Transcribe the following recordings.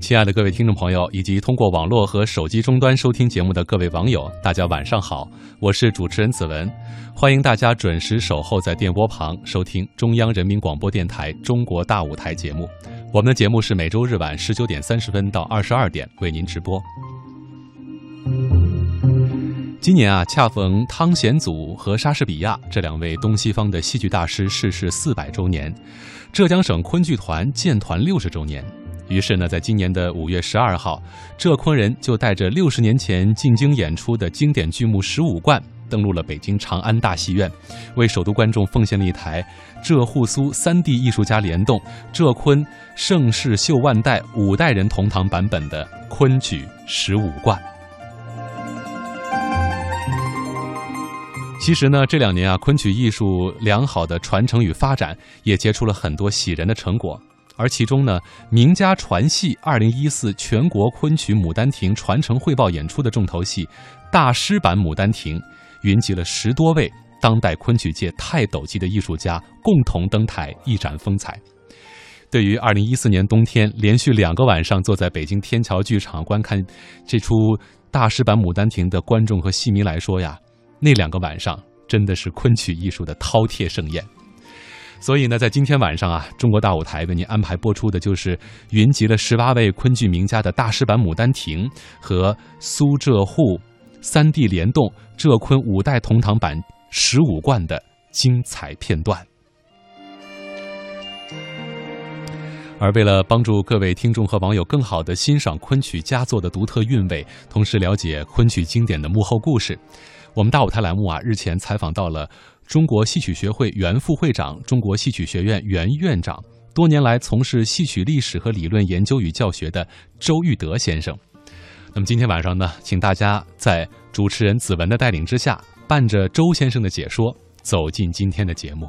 亲爱的各位听众朋友，以及通过网络和手机终端收听节目的各位网友，大家晚上好，我是主持人子文，欢迎大家准时守候在电波旁收听中央人民广播电台《中国大舞台》节目。我们的节目是每周日晚十九点三十分到二十二点为您直播。今年啊，恰逢汤显祖和莎士比亚这两位东西方的戏剧大师逝世四百周年，浙江省昆剧团建团六十周年。于是呢，在今年的五月十二号，浙昆人就带着六十年前进京演出的经典剧目《十五贯》，登陆了北京长安大戏院，为首都观众奉献了一台浙沪苏三地艺术家联动、浙昆盛世秀万代五代人同堂版本的昆曲《十五贯》。其实呢，这两年啊，昆曲艺术良好的传承与发展，也结出了很多喜人的成果。而其中呢，名家传戏二零一四全国昆曲《牡丹亭》传承汇报演出的重头戏——大师版《牡丹亭》，云集了十多位当代昆曲界泰斗级的艺术家共同登台，一展风采。对于二零一四年冬天连续两个晚上坐在北京天桥剧场观看这出大师版《牡丹亭》的观众和戏迷来说呀，那两个晚上真的是昆曲艺术的饕餮盛宴。所以呢，在今天晚上啊，中国大舞台为您安排播出的就是云集了十八位昆剧名家的大师版《牡丹亭》和苏浙沪三地联动浙昆五代同堂版《十五贯》的精彩片段。而为了帮助各位听众和网友更好的欣赏昆曲佳作的独特韵味，同时了解昆曲经典的幕后故事，我们大舞台栏目啊，日前采访到了。中国戏曲学会原副会长、中国戏曲学院原院长，多年来从事戏曲历史和理论研究与教学的周玉德先生。那么今天晚上呢，请大家在主持人子文的带领之下，伴着周先生的解说，走进今天的节目。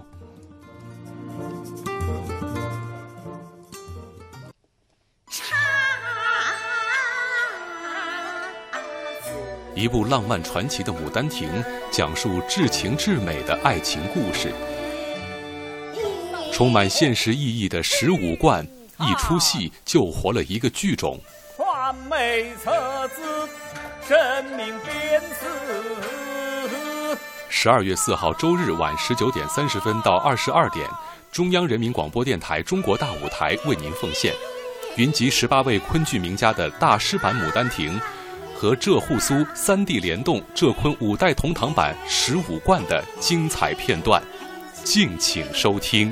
一部浪漫传奇的《牡丹亭》，讲述至情至美的爱情故事；充满现实意义的十五贯，一出戏救活了一个剧种。传媒册子，生命变死。十二月四号周日晚十九点三十分到二十二点，中央人民广播电台《中国大舞台》为您奉献，云集十八位昆剧名家的大师版《牡丹亭》。和浙沪苏三地联动浙昆五代同堂版十五贯的精彩片段，敬请收听。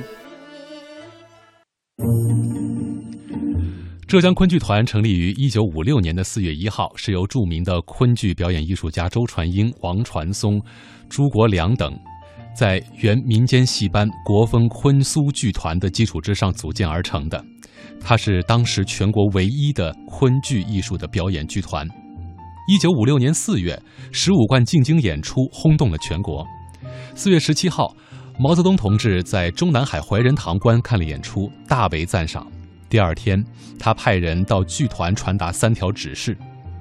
浙江昆剧团成立于一九五六年的四月一号，是由著名的昆剧表演艺术家周传英、王传松、朱国良等，在原民间戏班国风昆苏剧团的基础之上组建而成的。它是当时全国唯一的昆剧艺术的表演剧团。一九五六年四月，十五贯进京演出轰动了全国。四月十七号，毛泽东同志在中南海怀仁堂观看了演出，大为赞赏。第二天，他派人到剧团传达三条指示：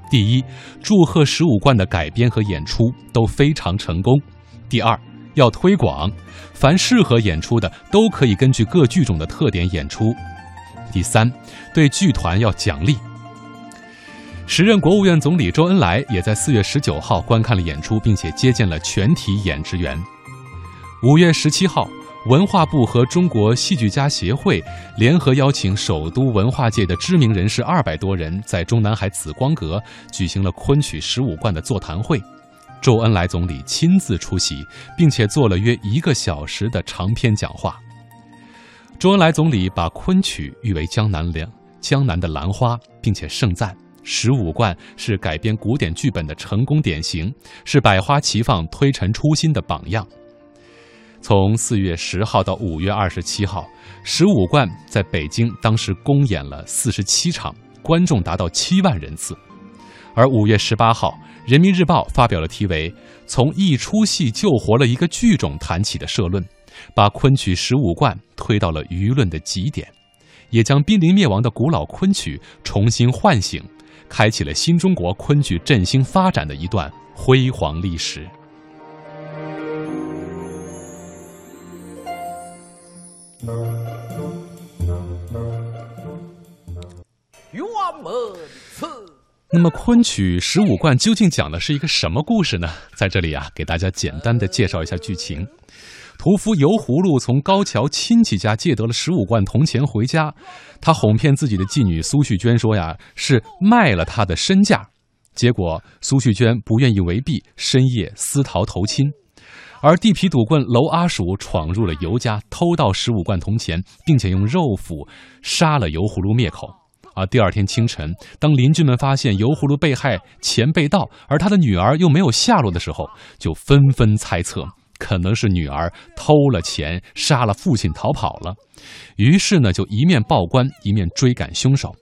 第一，祝贺十五贯的改编和演出都非常成功；第二，要推广，凡适合演出的都可以根据各剧种的特点演出；第三，对剧团要奖励。时任国务院总理周恩来也在四月十九号观看了演出，并且接见了全体演职员。五月十七号，文化部和中国戏剧家协会联合邀请首都文化界的知名人士二百多人，在中南海紫光阁举行了昆曲十五贯的座谈会。周恩来总理亲自出席，并且做了约一个小时的长篇讲话。周恩来总理把昆曲誉为江南两江南的兰花，并且盛赞。十五贯是改编古典剧本的成功典型，是百花齐放、推陈出新的榜样。从四月十号到五月二十七号，十五贯在北京当时公演了四十七场，观众达到七万人次。而五月十八号，《人民日报》发表了题为《从一出戏救活了一个剧种》谈起的社论，把昆曲十五贯推到了舆论的极点，也将濒临灭亡的古老昆曲重新唤醒。开启了新中国昆剧振兴发展的一段辉煌历史。愿门此。那么昆曲《十五贯》究竟讲的是一个什么故事呢？在这里啊，给大家简单的介绍一下剧情。屠夫油葫芦从高桥亲戚家借得了十五贯铜钱回家，他哄骗自己的妓女苏旭娟说呀是卖了他的身价，结果苏旭娟不愿意为婢，深夜私逃投亲，而地痞赌棍娄阿鼠闯入了尤家，偷盗十五贯铜钱，并且用肉斧杀了油葫芦灭口。而第二天清晨，当邻居们发现油葫芦被害、钱被盗，而他的女儿又没有下落的时候，就纷纷猜测。可能是女儿偷了钱，杀了父亲逃跑了，于是呢，就一面报官，一面追赶凶手。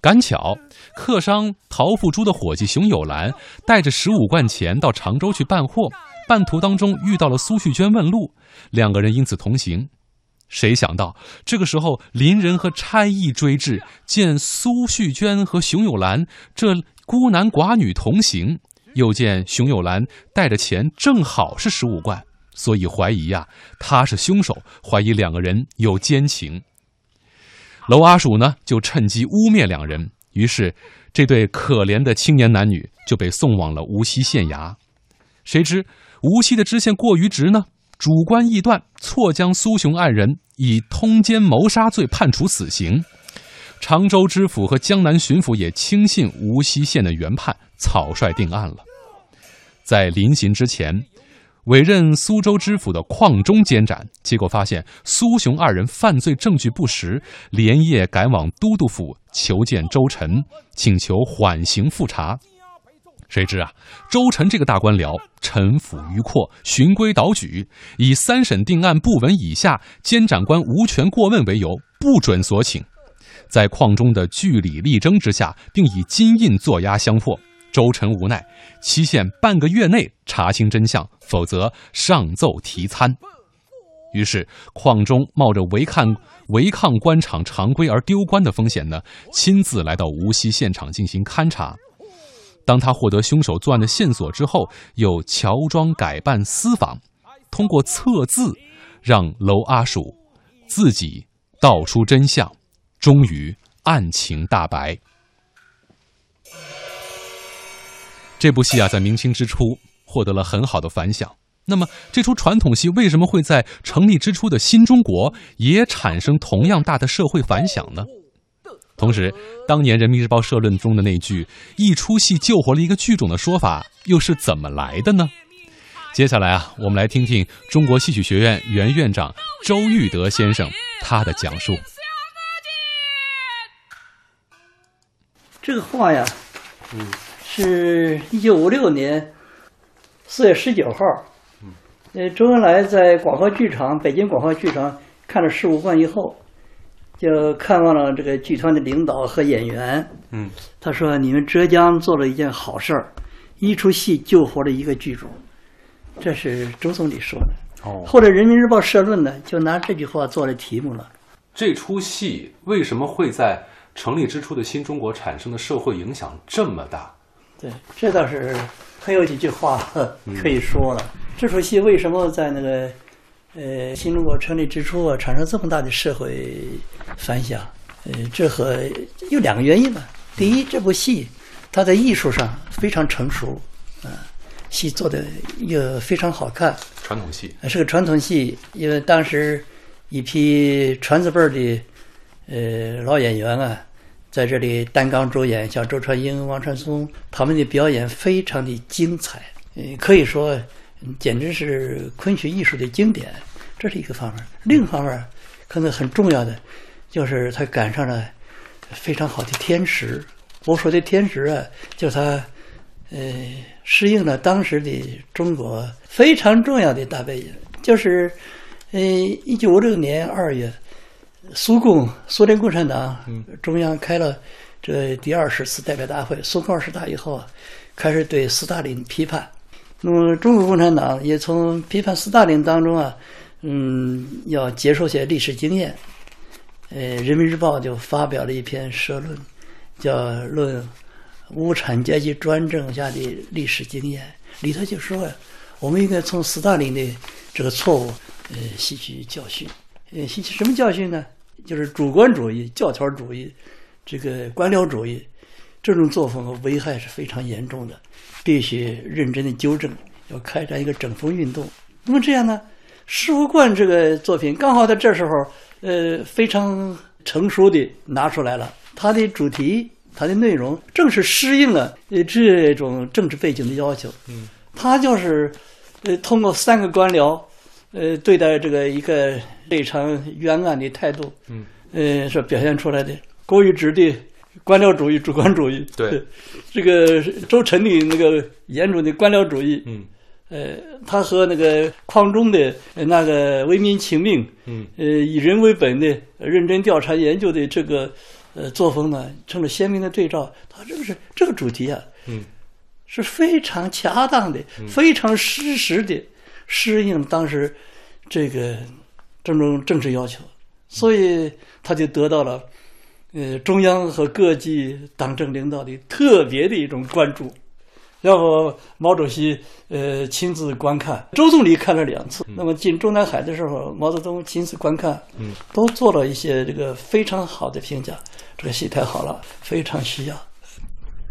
赶巧，客商陶富珠的伙计熊有兰带着十五贯钱到常州去办货，半途当中遇到了苏旭娟问路，两个人因此同行。谁想到这个时候，邻人和差役追至，见苏旭娟和熊有兰这孤男寡女同行。又见熊有兰带着钱，正好是十五贯，所以怀疑呀，他是凶手，怀疑两个人有奸情。娄阿鼠呢，就趁机污蔑两人，于是这对可怜的青年男女就被送往了无锡县衙。谁知无锡的知县过于直呢，主观臆断，错将苏雄二人以通奸谋杀罪判处死刑。常州知府和江南巡抚也轻信无锡县的原判，草率定案了。在临行之前，委任苏州知府的邝中监斩，结果发现苏雄二人犯罪证据不实，连夜赶往都督府求见周臣，请求缓刑复查。谁知啊，周臣这个大官僚城府迂阔，循规蹈矩，以三审定案不闻以下，监斩官无权过问为由，不准所请。在邝中的据理力争之下，并以金印作押相迫，周臣无奈，期限半个月内查清真相，否则上奏提参。于是邝中冒着违抗违抗官场常规而丢官的风险呢，亲自来到无锡现场进行勘查。当他获得凶手作案的线索之后，又乔装改扮私访，通过测字，让娄阿鼠自己道出真相。终于案情大白。这部戏啊，在明清之初获得了很好的反响。那么，这出传统戏为什么会在成立之初的新中国也产生同样大的社会反响呢？同时，当年《人民日报》社论中的那句“一出戏救活了一个剧种”的说法又是怎么来的呢？接下来啊，我们来听听中国戏曲学院原院长周玉德先生他的讲述。这个话呀，嗯，是一九五六年四月十九号，嗯，呃，周恩来在广和剧场，北京广和剧场看了十五贯以后，就看望了这个剧团的领导和演员，嗯，他说：“你们浙江做了一件好事儿，一出戏救活了一个剧种。”这是周总理说的。哦，后来《人民日报》社论呢，就拿这句话做了题目了。这出戏为什么会在？成立之初的新中国产生的社会影响这么大，对，这倒是很有几句话可以说了。这出戏为什么在那个呃新中国成立之初啊产生这么大的社会反响？呃，这和有两个原因吧。第一，这部戏它在艺术上非常成熟，啊，戏做的又非常好看。传统戏是个传统戏，因为当时一批传字辈的呃老演员啊。在这里担纲主演，像周传英、王传松，他们的表演非常的精彩，嗯，可以说简直是昆曲艺术的经典。这是一个方面。另一方面，可能很重要的，就是他赶上了非常好的天时。我说的天时啊，就是他呃适应了当时的中国非常重要的大背景，就是呃一九五六年二月。苏共、苏联共产党中央开了这第二十次代表大会，苏共二十大以后啊，开始对斯大林批判。那么中国共产党也从批判斯大林当中啊，嗯，要接受些历史经验。呃，《人民日报》就发表了一篇社论，叫《论无产阶级专政下的历史经验》，里头就说呀，我们应该从斯大林的这个错误，呃，吸取教训。呃，吸取什么教训呢？就是主观主义、教条主义，这个官僚主义，这种作风危害是非常严重的，必须认真的纠正，要开展一个整风运动。那么这样呢，石佛观这个作品刚好在这时候，呃，非常成熟的拿出来了。它的主题，它的内容，正是适应了呃这种政治背景的要求。嗯，它就是呃通过三个官僚，呃对待这个一个这场冤案的态度。嗯，呃是表现出来的。国与职的官僚主义、主观主义。对，这个周晨的那个严重的官僚主义。嗯。呃，他和那个匡中的那个为民请命，嗯，呃，以人为本的认真调查研究的这个呃作风呢，成了鲜明的对照。他这个是这个主题啊，嗯，是非常恰当的，非常适时的适应当时这个这种政治要求，所以他就得到了呃中央和各级党政领导的特别的一种关注。要不毛主席呃亲自观看，周总理看了两次。那么进中南海的时候，毛泽东亲自观看，嗯，都做了一些这个非常好的评价。这个戏太好了，非常需要。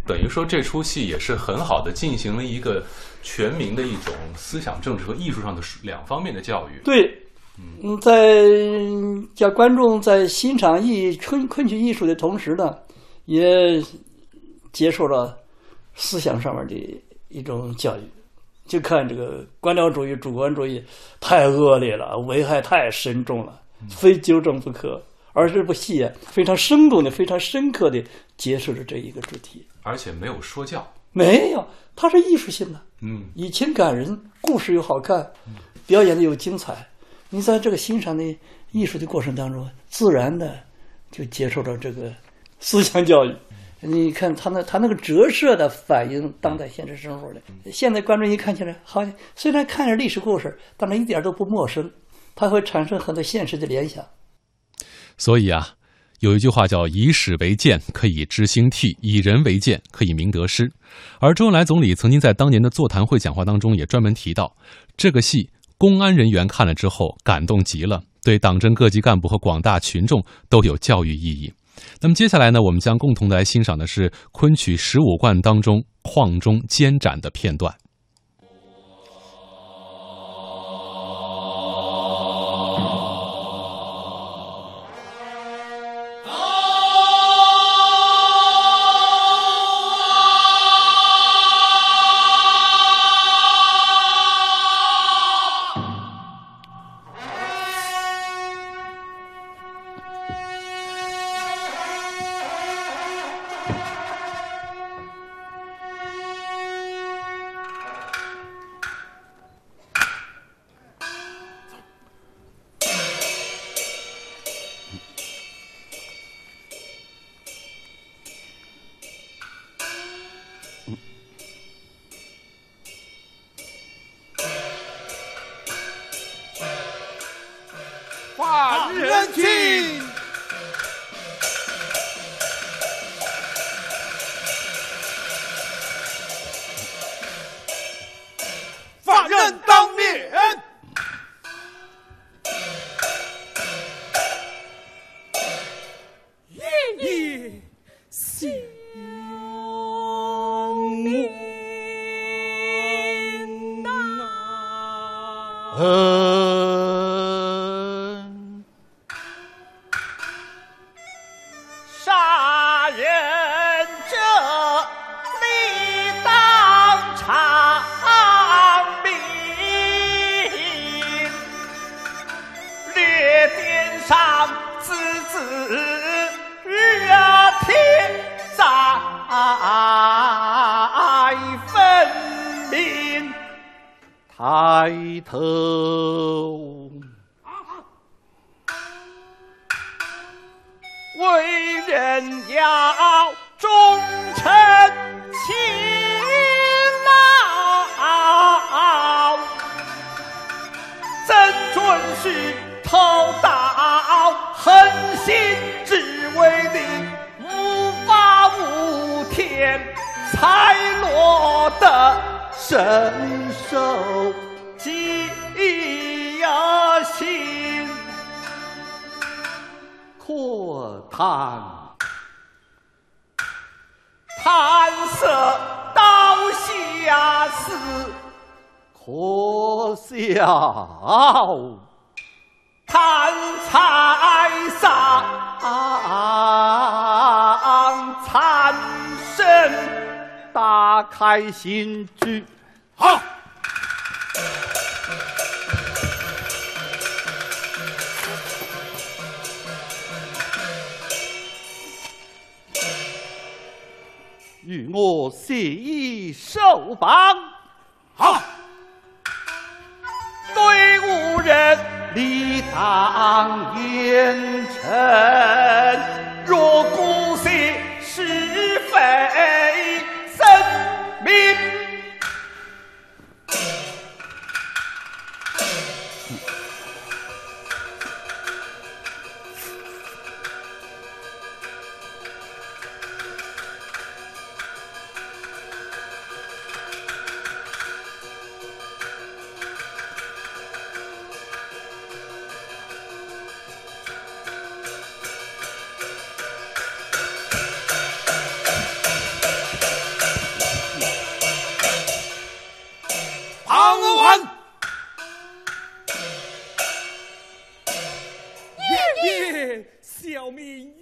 等于说这出戏也是很好的进行了一个全民的一种思想政治和艺术上的两方面的教育。对，嗯，在叫观众在欣赏艺昆昆曲艺术的同时呢，也接受了。思想上面的一种教育，就看这个官僚主义、主观主义太恶劣了，危害太深重了，非纠正不可。而这部戏啊，非常生动的、非常深刻的揭示了这一个主题，而且没有说教，没有，它是艺术性的，嗯，以情感人，故事又好看，表演的又精彩。你在这个欣赏的艺术的过程当中，自然的就接受了这个思想教育。你看他那他那个折射的反映当代现实生活的，现在观众一看起来，好像虽然看着历史故事，但是一点都不陌生，他会产生很多现实的联想。所以啊，有一句话叫“以史为鉴，可以知兴替；以人为鉴，可以明得失”。而周恩来总理曾经在当年的座谈会讲话当中也专门提到，这个戏公安人员看了之后感动极了，对党政各级干部和广大群众都有教育意义。那么接下来呢，我们将共同来欣赏的是昆曲十五贯当中矿中监斩的片段。头为人要忠诚勤劳怎准是偷盗恒心只为的无法无天才落得身手。叹，叹色刀下死，可笑叹才杀。啊残身，打开心去。好。与我携手帮，好，对无人理当严惩。若姑息是非，生命。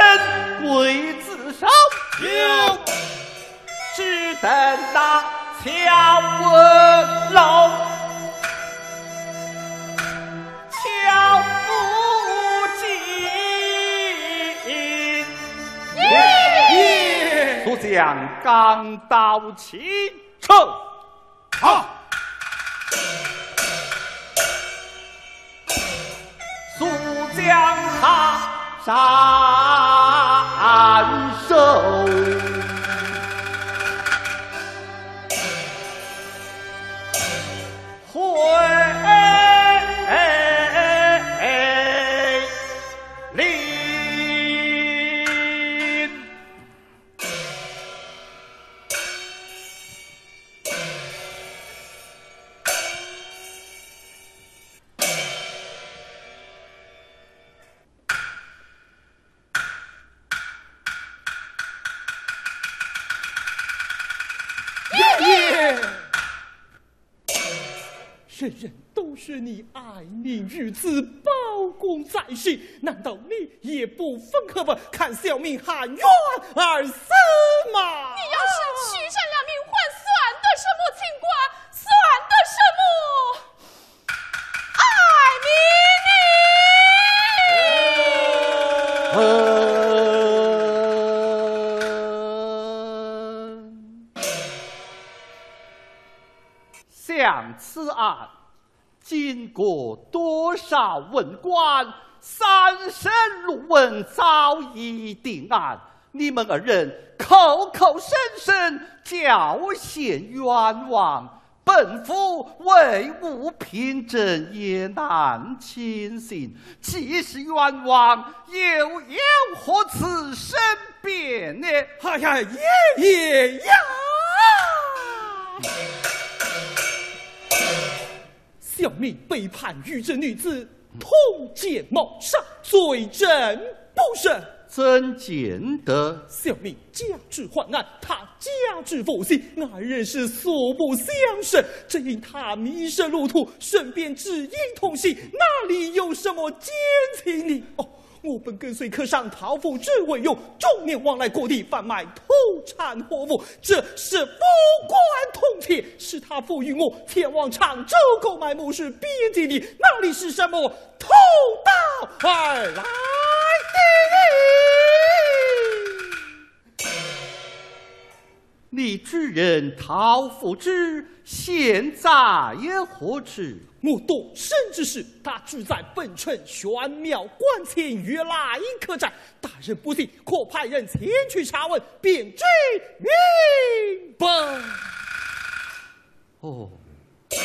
人鬼自少，就只等那乔文龙，乔不。耶！苏钢刀齐出，好。苏将他。难收回你爱民如子，包公在世，难道你也不愤恨不看小民喊冤而死吗？你要是取上了命，还算得什么清官？算得什么爱民呢？像此案。经过多少文官，三审六问，早已定案。你们二人口口声声叫嫌冤枉，本府为无凭证，也难轻信。既是冤枉，又有何此生辩呢？哎呀，爷爷呀！小命背叛玉贞女子，通奸谋杀，罪证不胜。怎见得？小民加之患难，他家之负心，二人是素不相识，正因他迷失路途，顺便只因同行，哪里有什么奸情呢？哦。我本跟随客商讨父之为用，终年往来各地贩卖土产货物，这是不关痛体，是他赋予我前往常州购买某事边境的，那里是什么偷盗而来的？你主人陶福之现在也何处？我懂生之事，他住在本城玄妙观前月来客栈。大人不信，可派人前去查问，便知明白。哦，爷爷，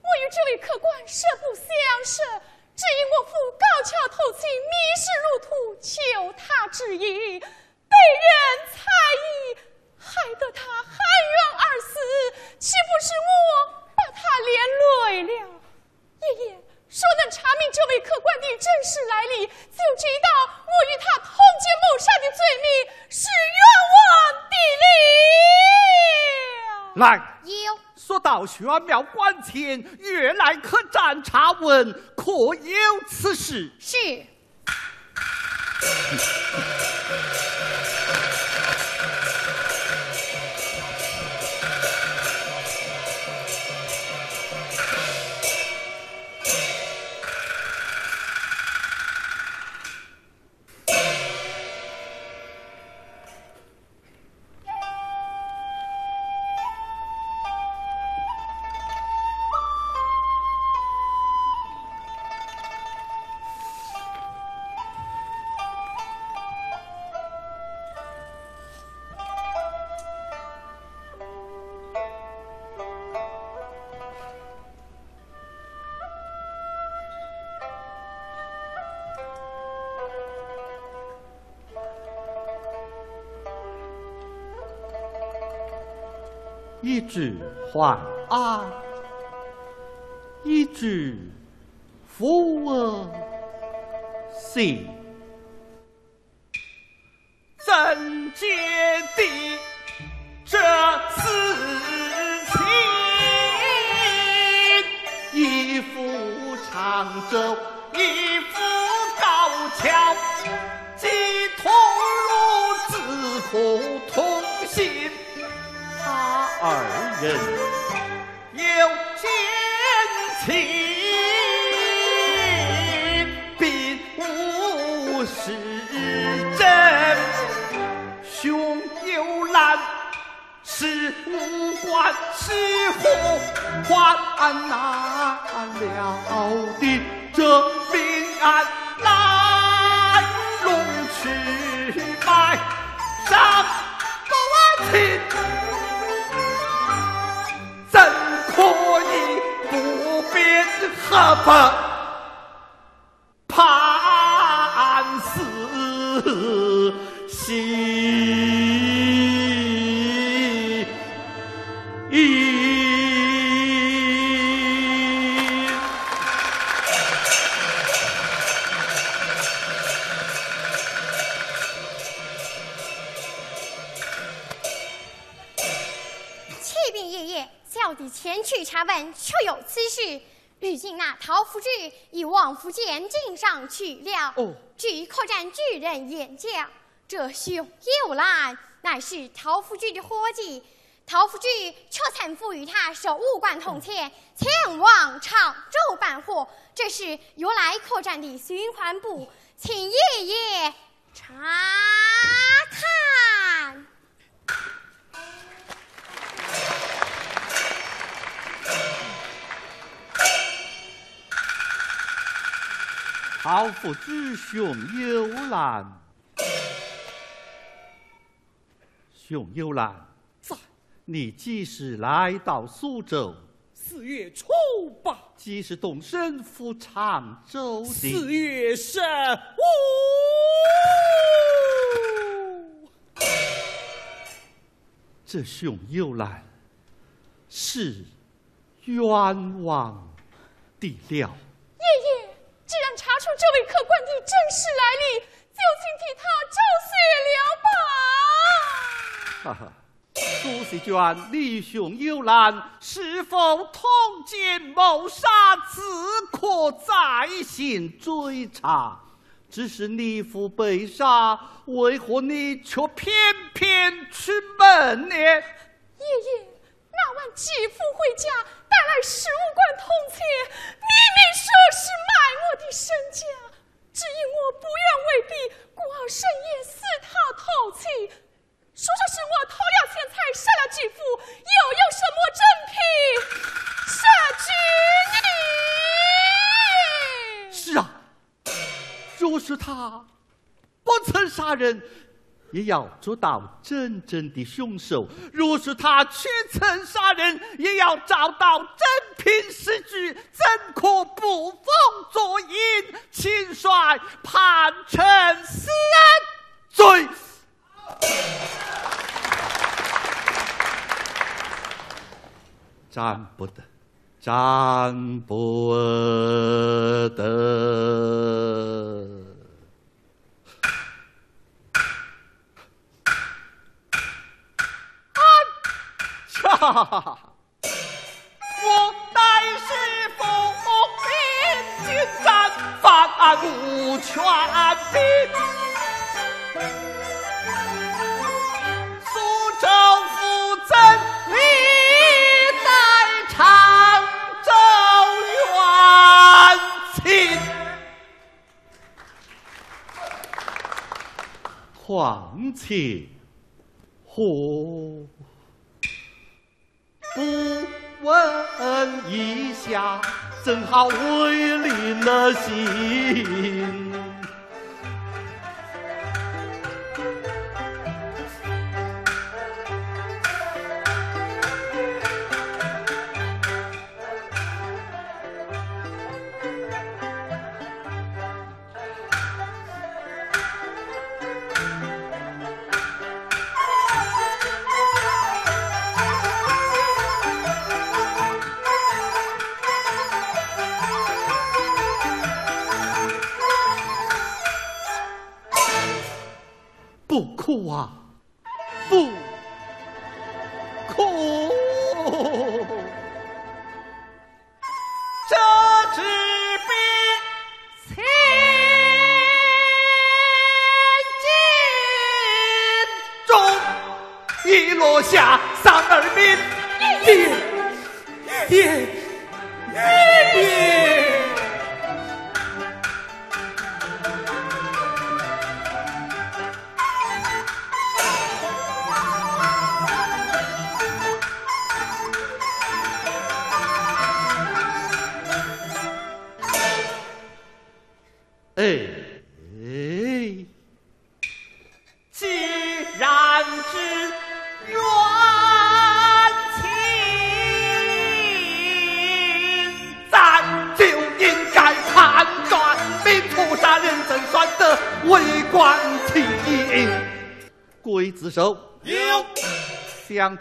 我与这位客官实不相识，只因我父高桥投亲，迷失路途，求他指引，被人猜疑，害得他含冤而死，岂不是我？把他连累了，爷爷说能查明这位客官的真实来历，就知道我与他通奸谋杀的罪名是冤枉的了。来，有说到玄妙关前，月来客栈查问，可有此事？是。一指还安，一指扶我心，人有奸情，并无实证。兄有难是无官，是祸患难了的爸福建境上去了。哦，据客栈巨人言讲，这熊又来乃是陶福聚的伙计。陶福聚却曾赋予他受五官铜钱，前往常州办货。这是由来客栈的循环部，请爷爷查看。好父之熊幽兰，熊幽兰，在你几时来到苏州？四月初八，几时动身赴常州四？月十五。这熊幽兰是冤枉的了。爷爷，既然查出这位客官的真实来历，就请替他昭雪了吧。哈哈，苏西卷，你熊幽兰是否通奸谋杀？自可在行追查。只是你父被杀，为何你却偏偏出门呢？爷爷，那晚继父回家带来十五贯铜钱，明明说是卖我的身家，只因我不愿为婢，故而深夜四他偷情。说这是我偷了钱财，杀了继父，又有什么正品？杀君呢！是啊，若是他不曾杀人，也要捉到真正的凶手；若是他确曾杀人，也要找到真凭实据，怎可捕风捉影？请帅判臣死罪。斩不得，斩不得！啊！哈！我乃是奉命进战，犯案无权柄，苏州府怎理？常州冤情，况且何不问一下，正好为领了心。哇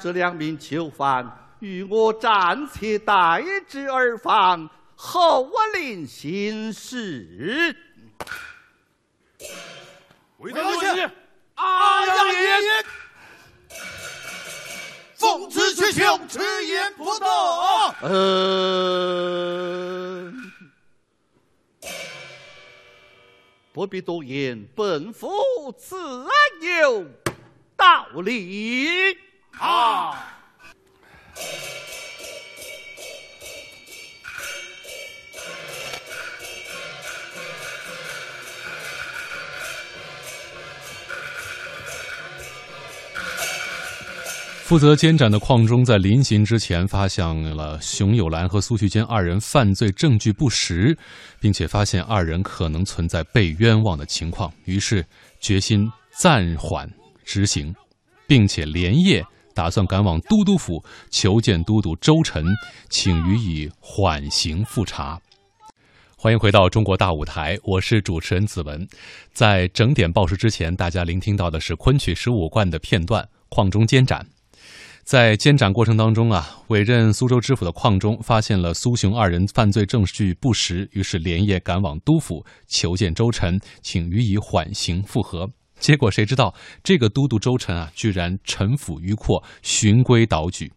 这两名囚犯与我暂且待之而放，后我另行事。回头去，阿阳爷爷，奉旨去求，迟延不动。呃，不必多言，本府自有道理。啊！负责监斩的邝中在临行之前，发现了熊有兰和苏旭坚二人犯罪证据不实，并且发现二人可能存在被冤枉的情况，于是决心暂缓执行，并且连夜打算赶往都督府求见都督周晨，请予以缓刑复查。欢迎回到中国大舞台，我是主持人子文。在整点报时之前，大家聆听到的是昆曲十五贯的片段，矿中监斩。在监斩过程当中啊，委任苏州知府的矿中发现了苏熊二人犯罪证据不实，于是连夜赶往都府求见周晨，请予以缓刑复核。结果谁知道这个都督周晨啊，居然城府迂阔，循规蹈矩，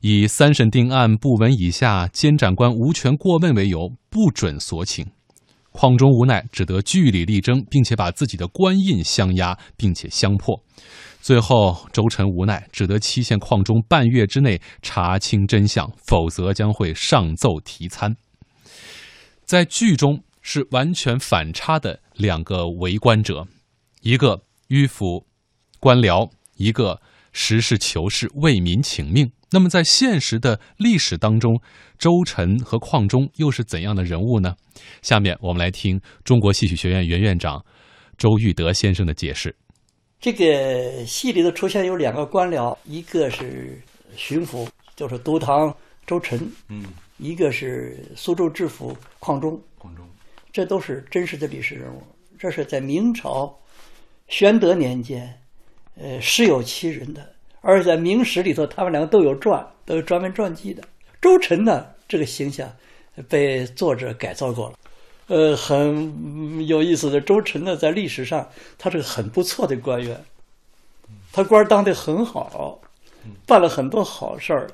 以三审定案不闻以下，监斩官无权过问为由，不准所请。况中无奈，只得据理力争，并且把自己的官印相押，并且相破。最后，周晨无奈，只得期限况中半月之内查清真相，否则将会上奏提参。在剧中是完全反差的两个为官者，一个迂腐官僚，一个实事求是，为民请命。那么在现实的历史当中，周晨和况忠又是怎样的人物呢？下面我们来听中国戏曲学院原院长周玉德先生的解释。这个戏里头出现有两个官僚，一个是巡抚，就是都堂周晨，嗯，一个是苏州知府邝忠，邝忠，这都是真实的历史人物。这是在明朝宣德年间，呃，实有其人的，而且在明史里头，他们两个都有传，都有专门传记的。周臣呢，这个形象被作者改造过了。呃，很有意思的，周臣呢，在历史上他是个很不错的官员，他官当得很好，办了很多好事儿，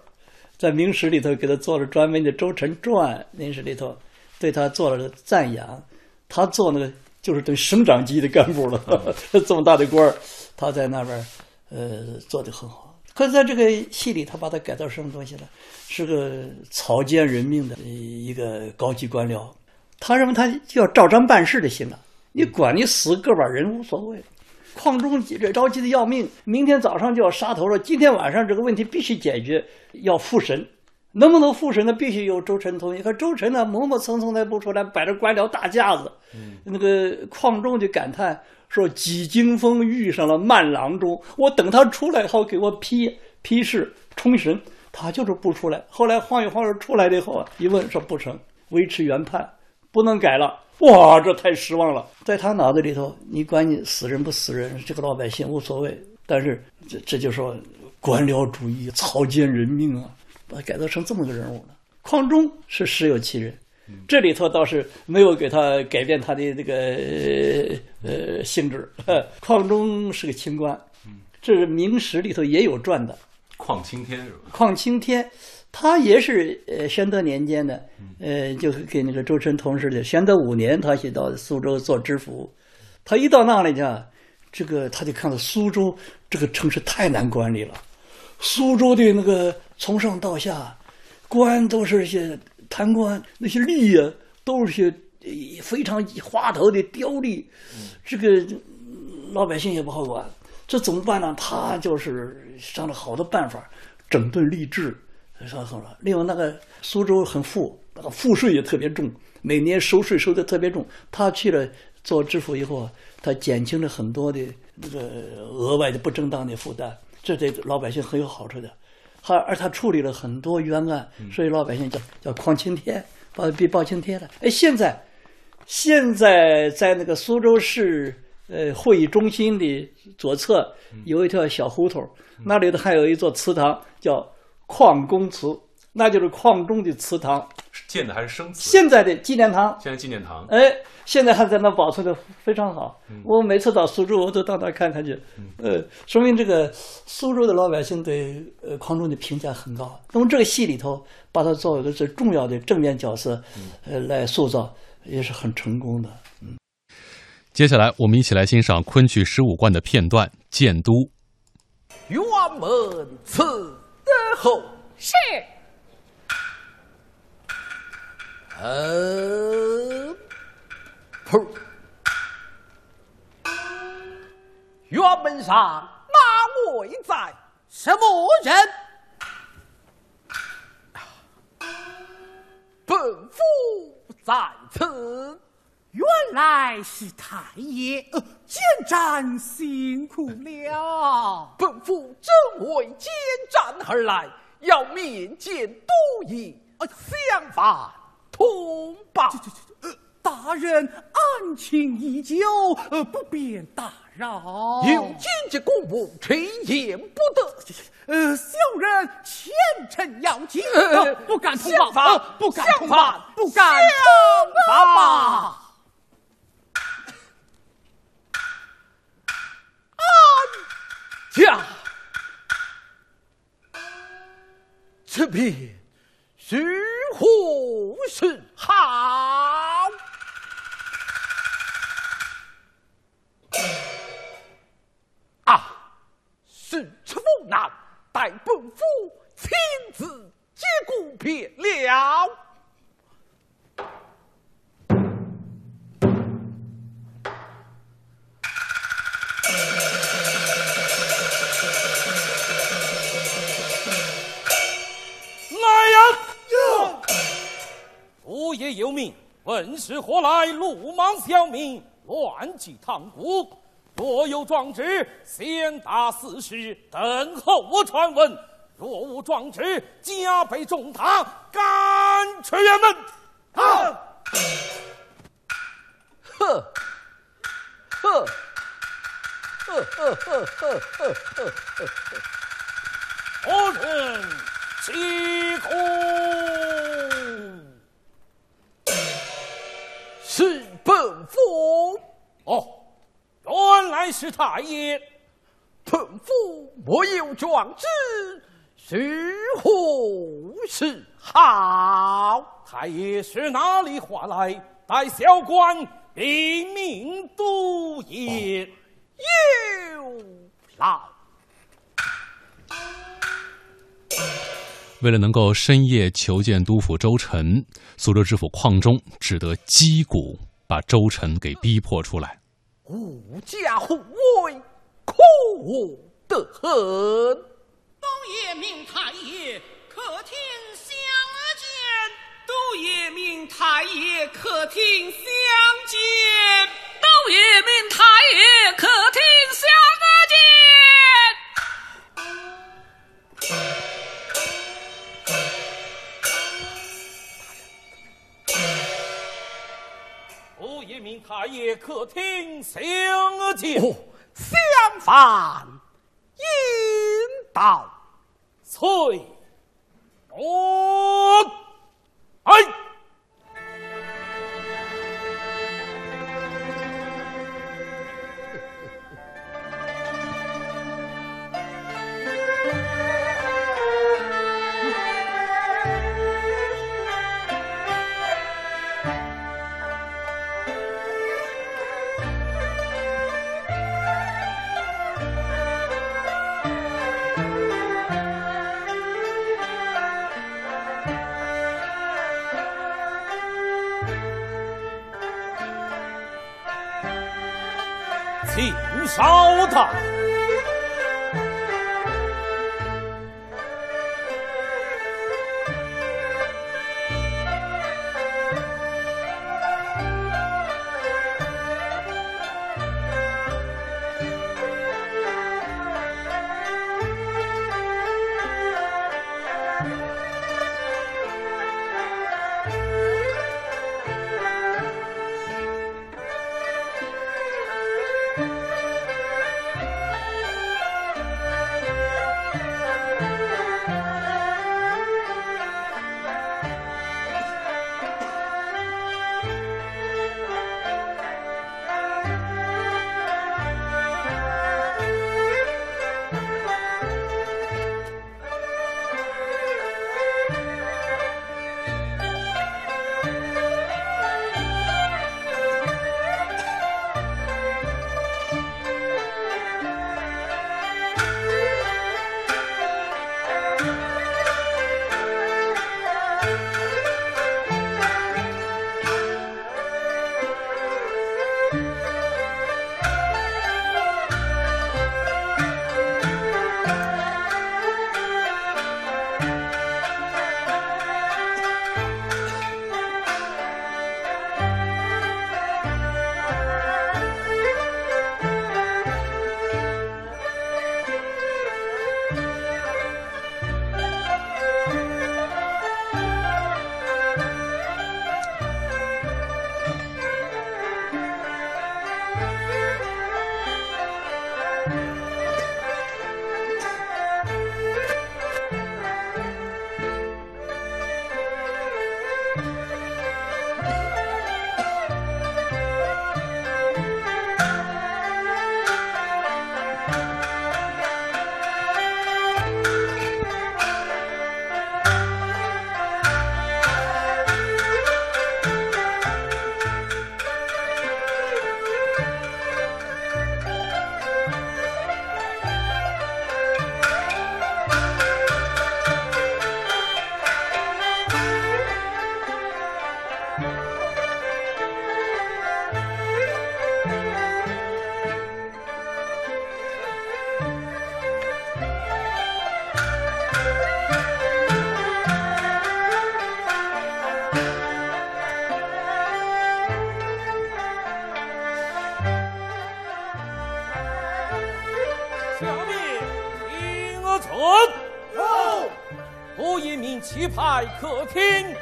在明史里头给他做了专门的《周臣传》，明史里头对他做了赞扬。他做那个就是对省长级的干部了，这么大的官儿，他在那边呃做得很好。可是在这个戏里，他把他改造什么东西呢？是个草菅人命的一个高级官僚。他认为他就要照章办事就行了，你管你死个把人无所谓。邝忠这着急的要命，明天早上就要杀头了。今天晚上这个问题必须解决，要复审，能不能复审呢？必须有周臣同意。可周臣呢，磨磨蹭蹭的不出来，摆着官僚大架子。嗯那个邝忠就感叹说：“几经风遇上了慢郎中，我等他出来后给我批批示重审，他就是不出来。后来晃悠晃悠出来了以后啊，一问说不成，维持原判。”不能改了，哇，这太失望了。在他脑子里头，你管你死人不死人，这个老百姓无所谓。但是这这就说官僚主义、草菅人命啊，把他改造成这么个人物了。匡忠是实有其人，这里头倒是没有给他改变他的这个呃性质。匡忠是个清官，这是明史里头也有传的。邝青天是吧？邝青天。他也是呃宣德年间的，呃，就跟那个周臣同时的。宣德五年，他去到苏州做知府。他一到那里去，这个他就看到苏州这个城市太难管理了。苏州的那个从上到下，官都是些贪官，那些吏啊都是些非常花头的刁吏，这个老百姓也不好管。这怎么办呢？他就是想了好多办法，整顿吏治。说好了，另外那个苏州很富，那个赋税也特别重，每年收税收的特别重。他去了做知府以后，他减轻了很多的那个额外的不正当的负担，这对老百姓很有好处的。还而他处理了很多冤案，所以老百姓叫叫匡青天，报被报青天了。哎，现在现在在那个苏州市呃会议中心的左侧有一条小胡同，那里头还有一座祠堂，叫。矿公祠，那就是矿中的祠堂，建的还是生祠？现在的纪念堂。现在纪念堂，哎，现在还在那保存的非常好。我每次到苏州，我都到那看看去。呃，说明这个苏州的老百姓对呃矿中的评价很高。那么这个戏里头，把它作为一个最重要的正面角色，呃，来塑造也是很成功的。嗯。接下来，我们一起来欣赏昆曲十五贯的片段《建都》。辕门此。然后是，呃，噗，辕门上哪位在？什么人？本府在此。原来是太爷，监战辛苦了。本府正为监战而来，要面见都爷，相伴同报。大人案情已久，不便打扰。有紧急公务，迟延不得。呃，小人前程要紧，不敢通报，不敢通报，不敢同报。驾，这边是何是？好啊！是出风难，待本夫亲自接过便了。本是何来鲁莽小民，乱起堂鼓？若有壮志，先打四十，等候我传闻；若无壮志，加倍重打，赶出辕门。好，呵，呵，呵呵呵呵呵呵呵，何人起功？是太爷，本府没有壮志，是何是好？太爷是哪里话来？待小官禀明都爷。有来。为了能够深夜求见督府周臣，苏州知府邝忠只得击鼓把周臣给逼迫出来。吾家护卫，可恶得很。都爷命太爷，可听相见。都爷命太爷，可听相见。都爷命太爷，可听相夜明太爷客厅相见，相反引导翠我哎。烧他。是。多一名棋牌客厅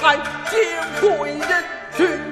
还将贵人去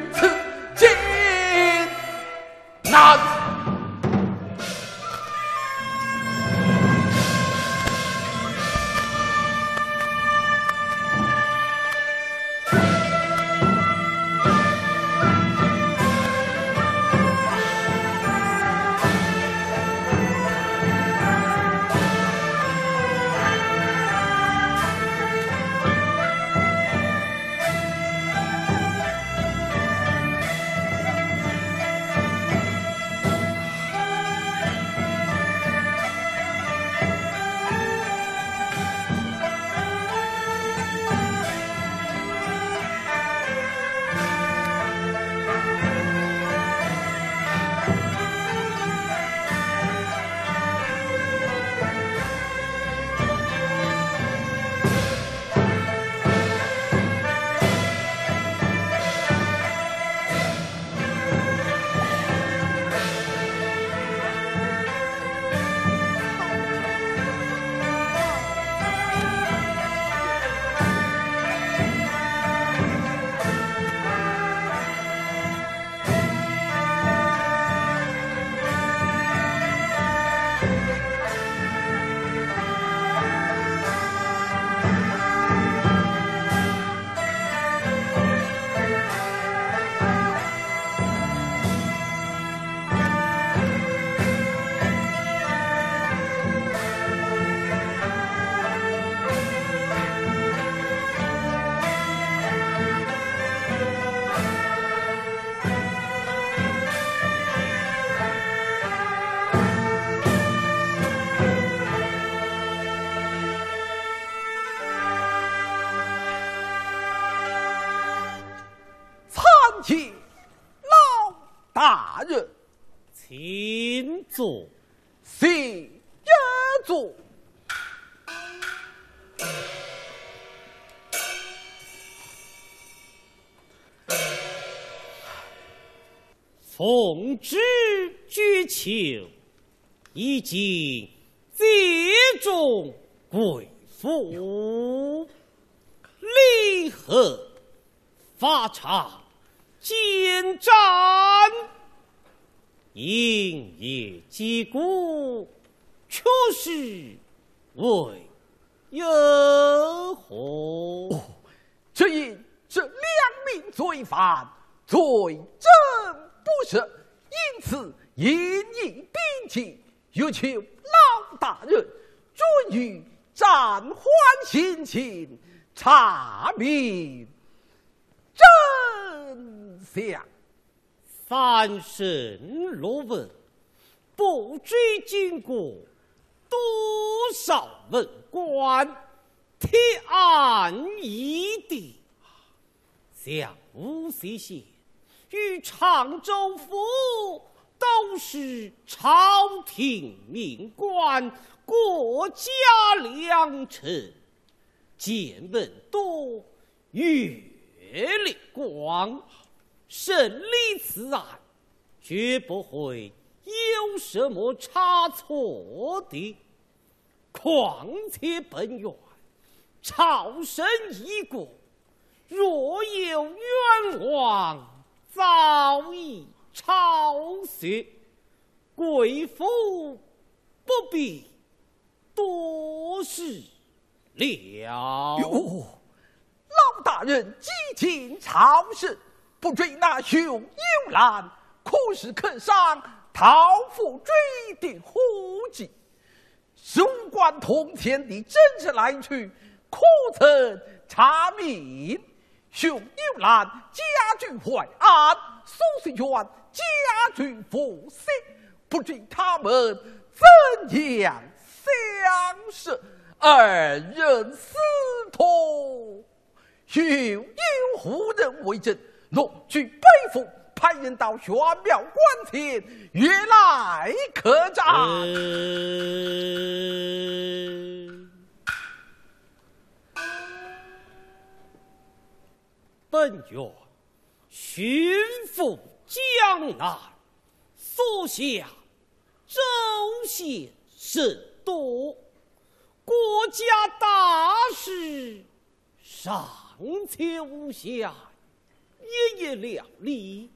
举求，已经接中贵妇，离合法场见战，营业击鼓，确实为有何？只因这两名罪犯罪证不实，因此严以兵器，欲求老大人准予暂缓刑情，查明真相。三审落问，不知经过多少文官，提案一定。像无锡县与常州府都是朝廷命官，国家良臣，见闻多，阅历广。审理此案，绝不会有什么差错的。况且本院朝审已过，若有冤枉，早已抄雪。贵府不必多事了。哟，老大人几经朝事。不追那熊幽兰，可是肯上讨父追的伙计。书官通天的真是来去，可曾查明？熊幽兰家居淮安，苏世元家居福兴，不知他们怎样相识？二人私通，又有何人为证？龙举背负，派人到玄庙关前，越来客栈。本院巡抚江南，所辖州县甚多，国家大事尚且无暇。一一料理，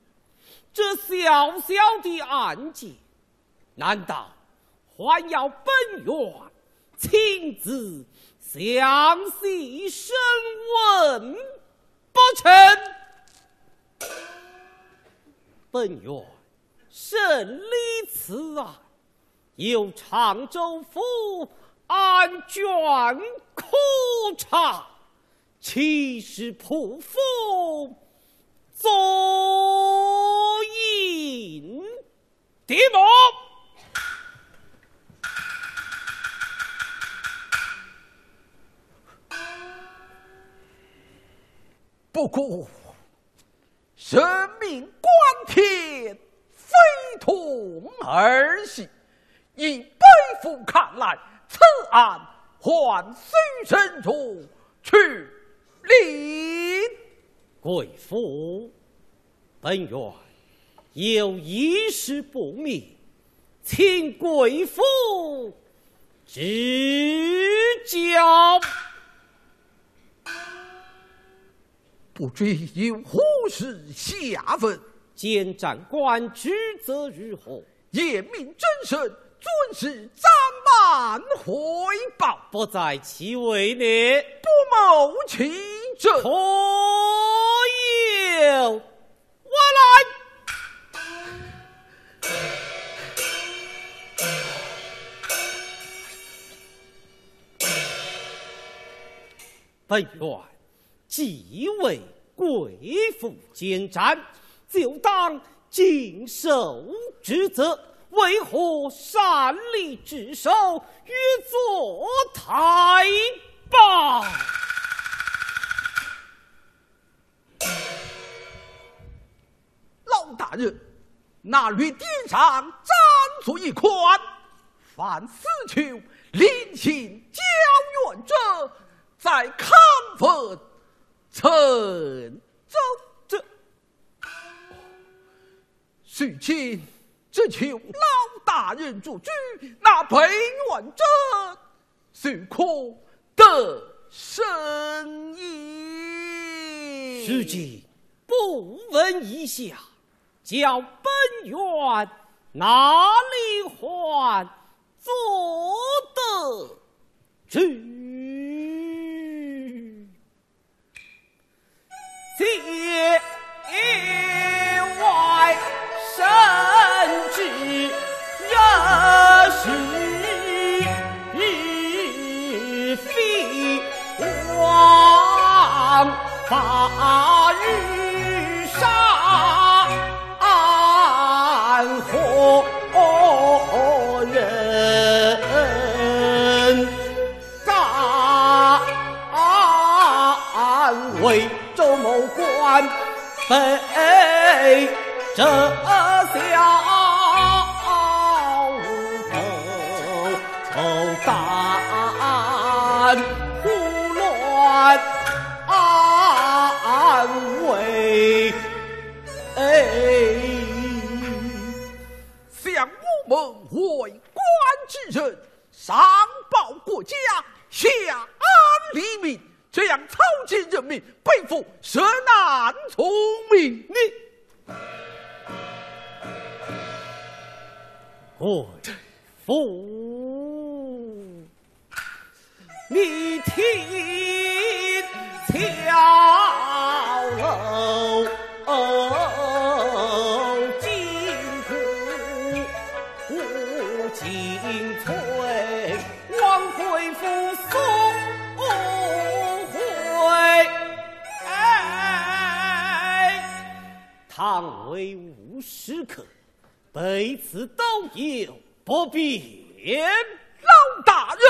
这小小的案件，难道还要本院亲自详细审问不成？本院审理此案，由常州府案卷可查，岂是破风？左引敌目。不过人命关天，非同儿戏。以背负看来，此案还需慎重去理。贵府，本院有一事不明，请贵府指教。不知有何事下问？监斩官职责如何？严明真神，尊是暂慢回报。不在其位内，不谋其政。我来，本院既为贵府监斩，就当尽守职责，为何擅离职守，越做太保？老大人，那律典上斩作一款，凡死囚临刑交怨者，在砍分成走。这，许亲只求老大人做主，那被冤者虽可得生也。许亲不闻一下。叫本院哪里还做得去？节外生枝人是非枉法日上。哎，这小头头，但胡乱安慰，哎，向我们会馆之人上报国家，下安黎民。这样草菅人民背负实难从命。你国父，你听桥楼。倘为无时客，被此刀也不便。老大人，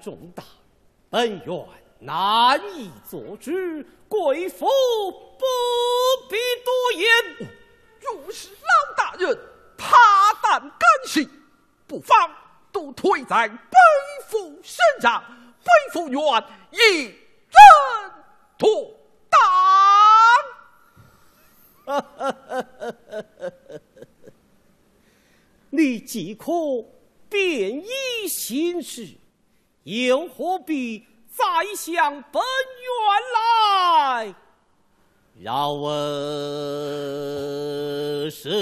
重大，本愿难以做主，贵府不必多言。若是老大人，他胆敢行。不妨都推在本府身上，本府愿一人妥当。你即可便以行事，又何必再向本院来？饶我是。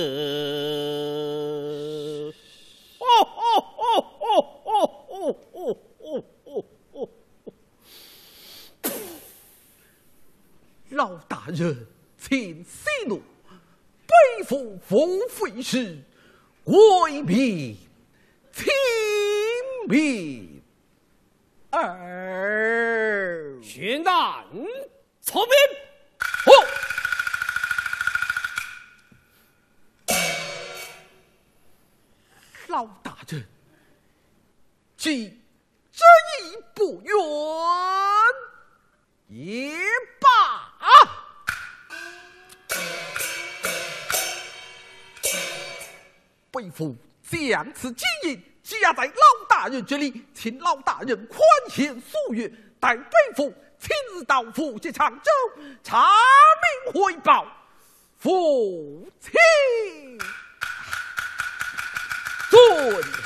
老大人，请息怒，背负封妃时，贵命亲命儿，全难聪明。老大人，既这意不愿也罢。背负将此金银加在老大人这里，请老大人宽限数月，待本府亲自到府去常州查明回报父亲。尊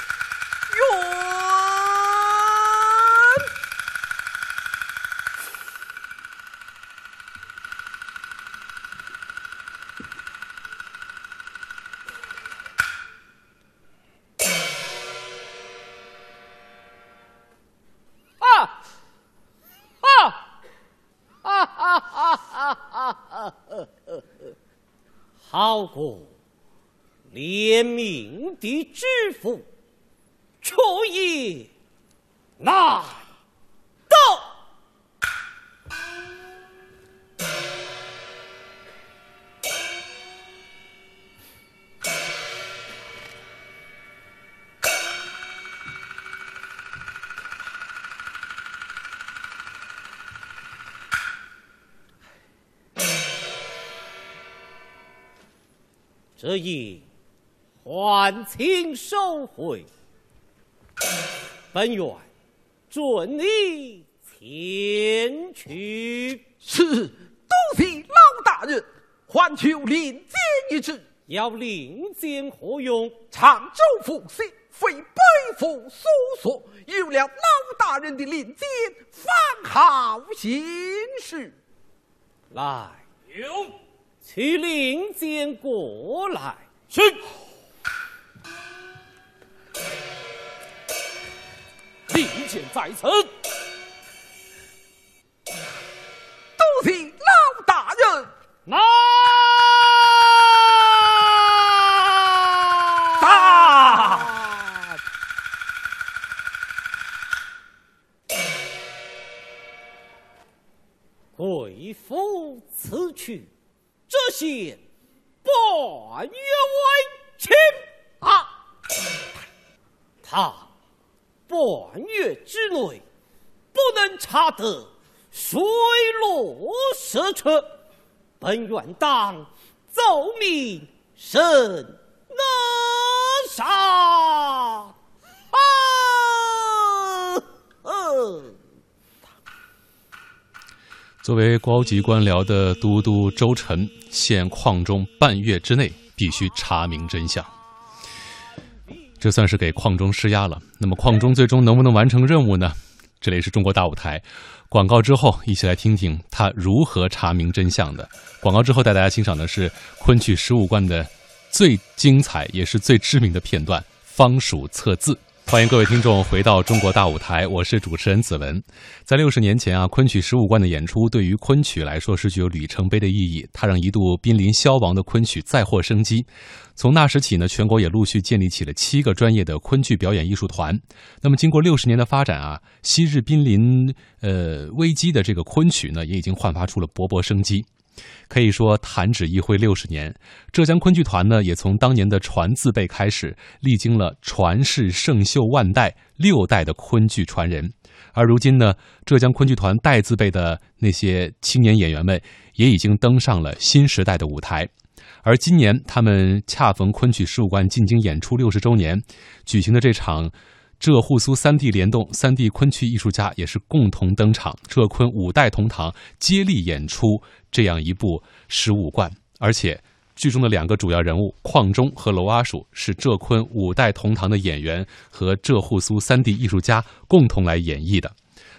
这一。还请收回，本院准你前去。是，多谢老大人，还求另见一旨。要另建何用？常州府信非北府所索，有了老大人的令箭，方好行事。来，有，去令箭过来。是。令箭在此。多谢老大人。来。贵府此去，这些半月为亲啊！他半月之内不能查得水落石出，本院当奏明审那杀。作为高级官僚的都督周臣，限矿中半月之内必须查明真相。这算是给矿中施压了。那么，矿中最终能不能完成任务呢？这里是中国大舞台，广告之后一起来听听他如何查明真相的。广告之后带大家欣赏的是昆曲十五贯的最精彩也是最知名的片段——方蜀测字。欢迎各位听众回到中国大舞台，我是主持人子文。在六十年前啊，昆曲十五贯的演出对于昆曲来说是具有里程碑的意义，它让一度濒临消亡的昆曲再获生机。从那时起呢，全国也陆续建立起了七个专业的昆剧表演艺术团。那么，经过六十年的发展啊，昔日濒临呃危机的这个昆曲呢，也已经焕发出了勃勃生机。可以说弹指一挥六十年，浙江昆剧团呢，也从当年的传字辈开始，历经了传世圣秀万代六代的昆剧传人，而如今呢，浙江昆剧团代字辈的那些青年演员们，也已经登上了新时代的舞台。而今年他们恰逢昆曲十五贯进京演出六十周年，举行的这场。浙沪苏三地联动，三地昆曲艺术家也是共同登场，浙昆五代同堂，接力演出这样一部十五贯。而且剧中的两个主要人物邝中和娄阿鼠是浙昆五代同堂的演员和浙沪苏三地艺术家共同来演绎的。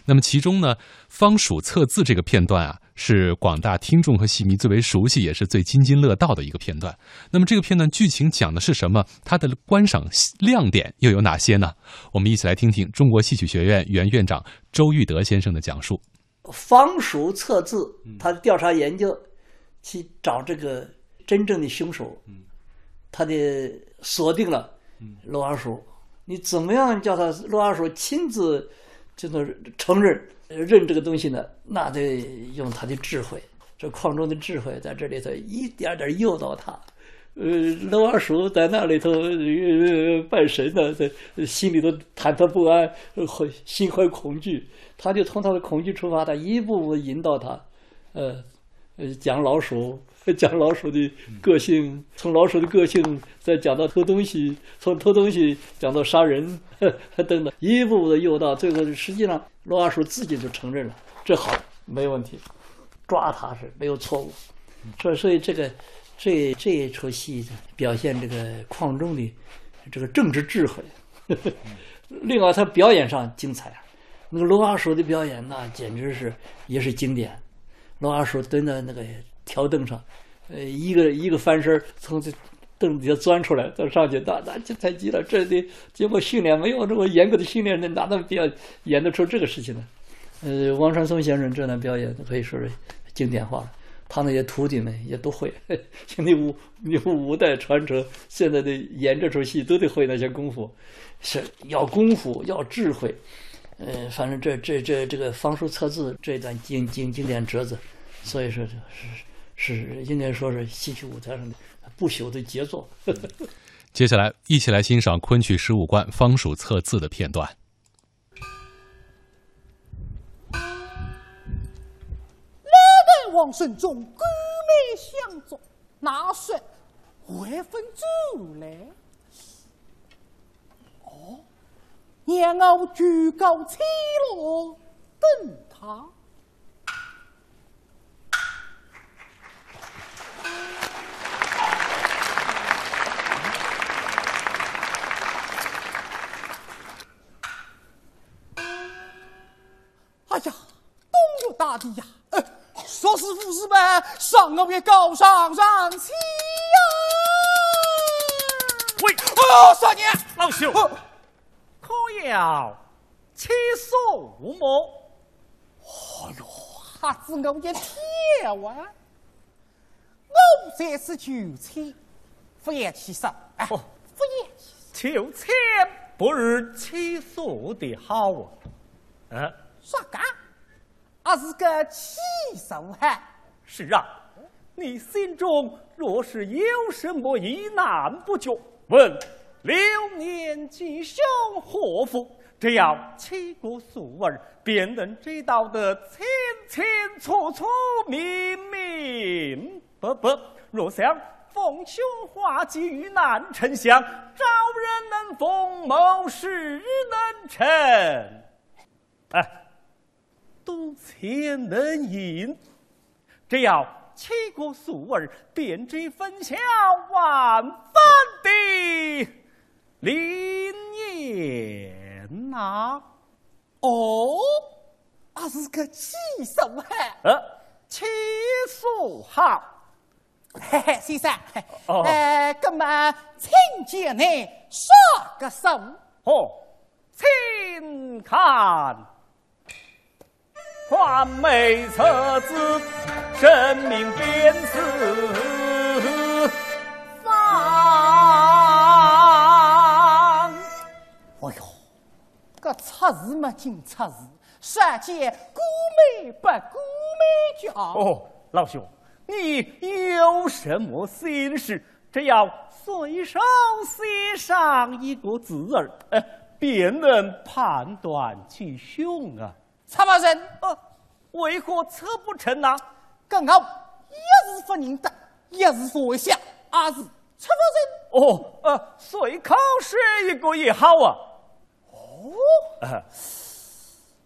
那么其中呢，方蜀测字这个片段啊。是广大听众和戏迷最为熟悉，也是最津津乐道的一个片段。那么，这个片段剧情讲的是什么？它的观赏亮点又有哪些呢？我们一起来听听中国戏曲学院原院长周玉德先生的讲述。方叔测字，他调查研究，去找这个真正的凶手。他的锁定了罗二叔，你怎么样叫他罗二叔亲自就是承认？认这个东西呢，那得用他的智慧，这矿中的智慧在这里头一点点诱导他。呃，老二叔在那里头拜神呢，在心里头忐忑不安，心怀恐惧。他就从他的恐惧出发，他一步步引导他，呃，讲老鼠，讲老鼠的个性，从老鼠的个性再讲到偷东西，从偷东西讲到杀人，等等，一步步的诱导，最后实际上。罗阿叔自己就承认了，这好，没问题，抓他是没有错误。所以，所以这个这这一出戏表现这个矿中的这个政治智慧。另外，他表演上精彩，那个罗阿叔的表演那简直是也是经典。罗二叔蹲在那个条凳上，呃，一个一个翻身从这凳子底下钻出来，再上去，那那就太极了。这得经过训练，没有这么严格的训练，那哪能表演得出这个事情呢？呃，王传松先生这段表演可以说是经典化了，他那些徒弟们也都会。现在五五代传承，现在的演这出戏都得会那些功夫，是要功夫，要智慧。呃，反正这这这这个方书测字这段经经经典折子，所以说是是应该说是戏曲舞台上的。不朽的杰作。接下来，一起来欣赏昆曲十五贯方蜀测字的片段。历代王神中，官美相助，哪说会分主来？让我举高起落，等他。哎呀，东岳大帝呀！说是武士们上我的高上去呀！喂，哎少年老朽。可要起诉么？哎呦，哈子我一跳啊！我这是就签，不言其实，哎，不言其实，就签不如起诉的好啊！嗯，啥个？还是个起诉哈？是啊，你心中若是有什么疑难不决，问流年吉凶祸福，只要七国素儿，便能知道得清清楚楚、明明白白。若想逢凶化吉、遇难成祥，招人能逢，谋事能成，哎，赌钱能赢。只要七国素儿，便知分晓万分的灵验呐。哦，啊是个气手哈。呃，起手好。嘿嘿，先生，呃，那么请见你说个手。哦，请看，完美册子，神明鞭子这测字嘛，尽测字，善见姑美不姑美家。哦，老兄。你有什么心事？只要随手写上一个字儿，呃，便能判断其凶啊。查某人，呃，为何测不成呢？刚好一是不认得，一是不想，二是查某人。哦，呃，随口说一个也好啊。哦。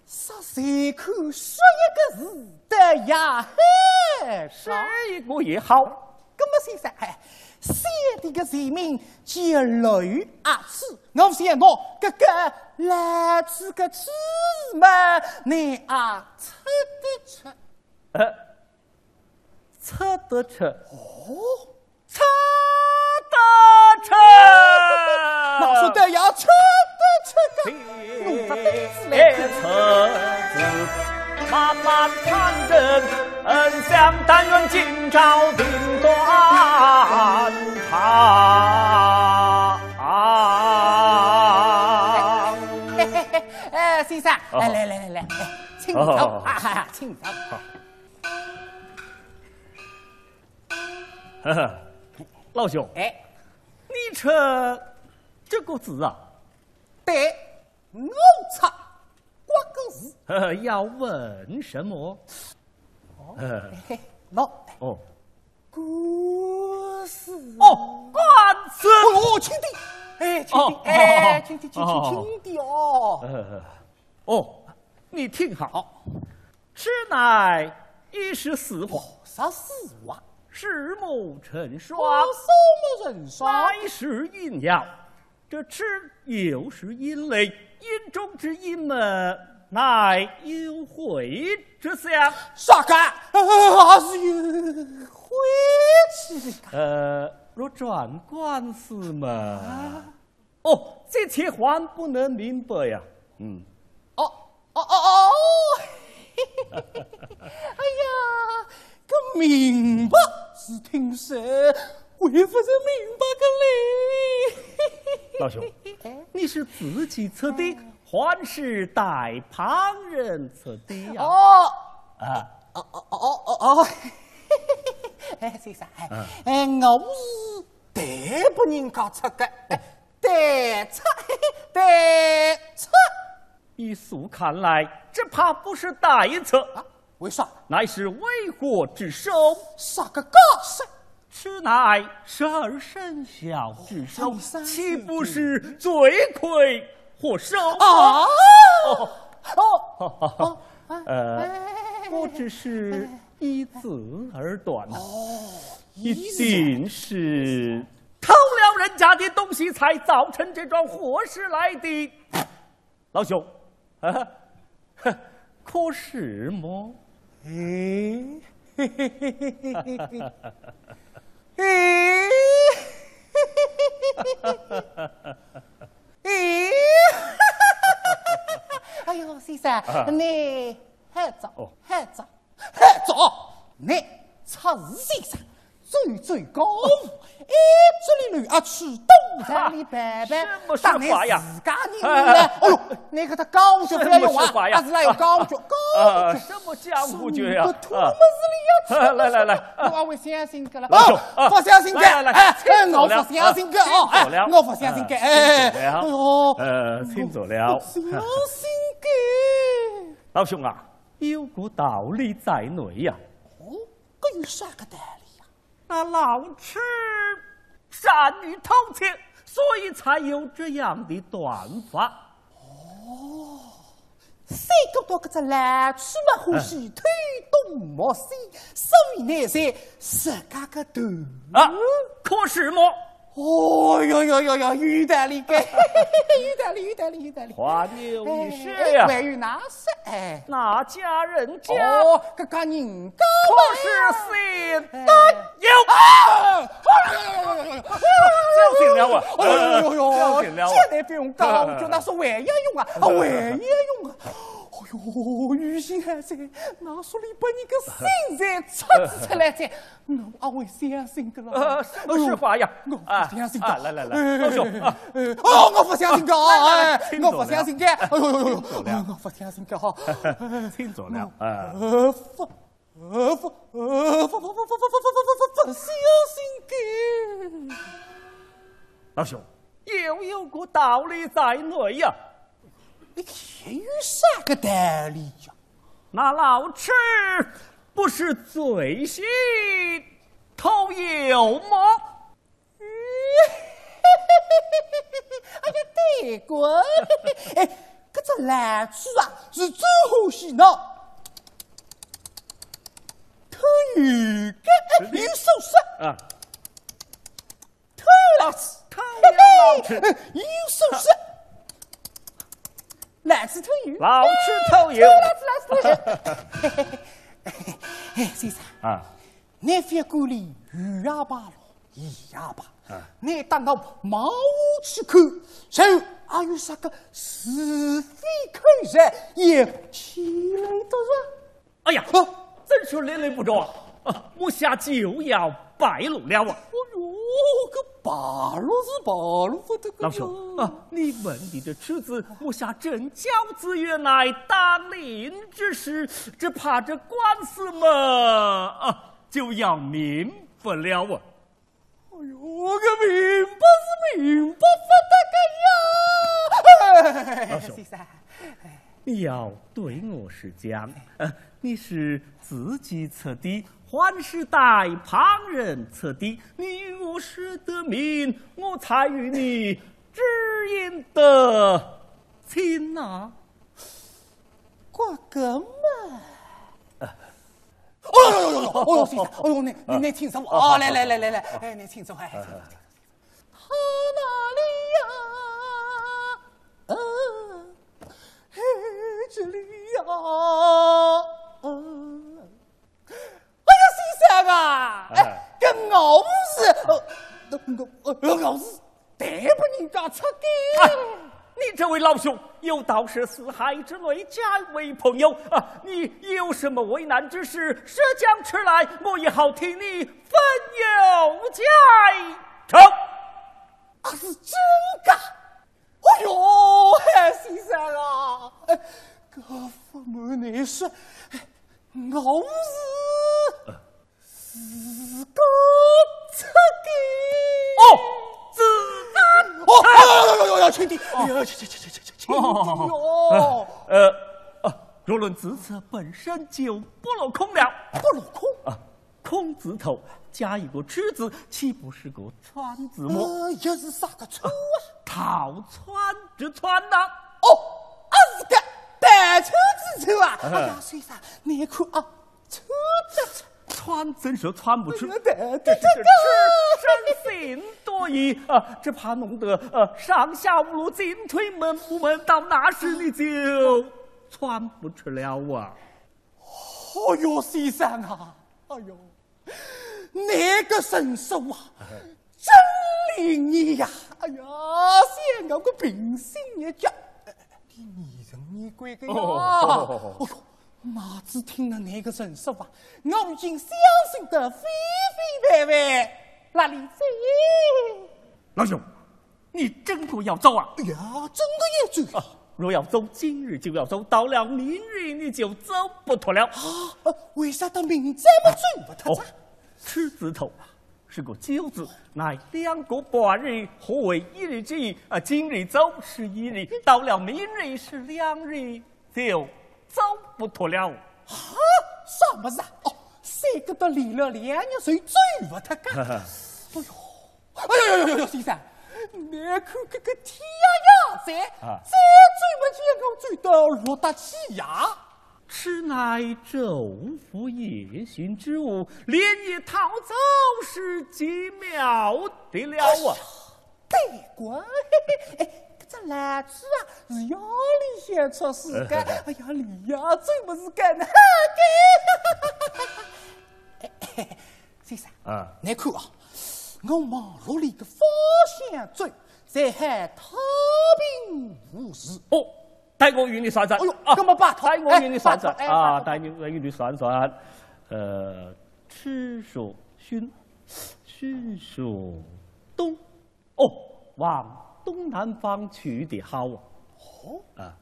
说随口说一个字的呀，嘿，说一个也好。那么先生，写的个人名叫雷而此，我想我这个来此个字嘛，你啊测得出？呃，测得出？哦，测得出？老说的要测得出个，弄个杯子来。慢慢看真，恩相但愿今朝定断肠。嘿嘿嘿，哎，先生，来来来来来，请走，哈哈，请走。呵呵，老兄，哎，你吃这个字啊？对，我测。八个字，要问什么？哦，喏，哦，官司，哦，官司，哦，亲弟，哎，亲弟，哎，亲弟，亲亲，亲弟哦，哦，你听好，此乃一时死话，啥死话？石木成双，什么成双？乃是阴阳，这赤又是阴雷。阴中之阴嘛，乃有晦之象。啥个？还是有晦气？呃，若转官司嘛，哦，这切还不能明白呀。嗯，哦哦哦哦，哎呀，个明白是听说，为夫人明白个嘞。老兄，你是自己测的，还是代旁人测的呀？哦，啊，哦哦哦哦哦，哎，先生，哎，哎，我是代不人家测的，代测，代测。依俗看来，只怕不是代测啊？为啥？乃是为国之首，啥个高手？此乃十二生肖之首，岂不是罪魁祸首？啊！哦哦，呃，我只是一字而短呐，一定是偷了人家的东西，才造成这桩祸事来的。老兄，啊，可是么？哎。嘿嘿嘿嘿嘿嘿嘿，哎，哎，哎呦，先生，你喝早，喝早，喝早，你出事先生。最最高哎，这里乱啊去，东山里你自家人呢？哎呦，那个他高脚不要用啊，还是那有高脚，高脚什么江湖脚呀？土么子里要去？来来来，我会相信个了。哦，不相信个，哎，我不相信个哦，哎，我不相信个，哎，哎呦，呃，了。相信个，老兄啊，有个道理在内呀。哦，这有啥个道理？那老痴善于偷情，所以才有这样的短法。哦，三个多个只懒痴嘛，欢喜推东莫西，所以那些十家个头啊，可是么？哦哟哟哟哟，有道理个，有道理有道理有道理。话有一说呀，关于那事，哎，那家人家哦，这个人家可是谁担忧啊！小心了啊！哎呦呦呦，小心了！现在不用讲，就那是万一用啊，万一用啊！哎呦，雨欣还在，那说你把你个心在出出来噻，我阿会相信的了。什么实话呀？我不相信的。来来来，老兄，哦，我不相信的，哎，我不相信的。哎呦呦呦，我不相信的哈。请坐了。啊，不，不，不，不，不，不，不，不，不，不，不相信的。老兄，又有个道理在内呀。你还有啥个道理呀？那老痴不是最心偷油吗？哎呀，对过，哎，这只懒痴啊，是最欢喜呢。头有个有手势啊，头老痴，偷老痴有手势。懒吃头油，老吃头油，老吃老吃头油。哎，先生啊，你别管里鱼呀罢了，鱼呀罢，你当到茅屋去看，然后还有啥个是非口舌也起来的是？哎呀，真是累累不着啊！我下就要败露了啊！哎呦，个！八路子八路，我的老兄啊！你问你的这侄子，我下正教子原来当令之事，只怕这官司嘛啊就要明不了啊！哎呦，我个明白是明白不得个呀！老兄，你要对我是讲，呃你是自己测的。还是带旁人测的，你与我识得名，我才与你知音得亲呐。过哥们，哦呦呦呦呦，哦呦先生，哦呦你你你请坐，哦来来来来来，哎你请坐，哎。他哪里呀？嗯，这里呀。啊！哎，跟老子，呃，我呃，老子得不人家出的。你这位老兄有道是四海之内皆为朋友啊！你有什么为难之事，说将出来，我也好替你分忧解愁。啊，是真的！哎呦，海先生啊，哎，哥父母你说，老子。自个出给哦，自个哦，哎呦呦呦，亲弟，哎呦，亲亲亲亲亲亲哟，呃，若论字册本身就不落空了，不落空啊，空字头加一个之字，岂不是个川字么？又是啥个川啊？套川之川呐？哦，啊是个单车之车啊！哎呀，先生，你看啊，车子。穿真是穿不出？这这这生心多疑啊！只怕弄得呃上下五路进退门不门，到那时你就穿不出了啊！哦哟，先生啊，哎呦，那个神手啊，真灵验呀！哎呀，想要个平心一觉，你拟人拟鬼的呀！哦哟，哪只听了那个人说话，我已经相信得非非凡凡。哪里在？老兄，你真的要走啊？哎呀，真的要走！啊若要走，今日就要走，到了明日你就走不脱了。啊，为啥到明这么走不脱？吃字头是个九字，乃两个半日，何为一日之意？啊，今日走是一日，到了明日是两日，就走不脱了。哈，啥么子啊？哦，三个都离了两日，谁追不脱干？哎呦，哎呦呦呦呦，先生。你看这个天呀这这追不见我追到落得起呀！此乃周府夜行之物，连夜逃走是极妙的了啊！对官，哎，这男子啊是要里先出事干，哎呀，你呀真不是干的，给！先生啊，你看啊。我往路里个方向走，在海太平无事。哦，带我与你算算。哎呦，啊，干嘛把带我与你算算啊？带你与你算算。呃，赤说寻，寻说东。哦，往东南方去的好啊。哦，啊，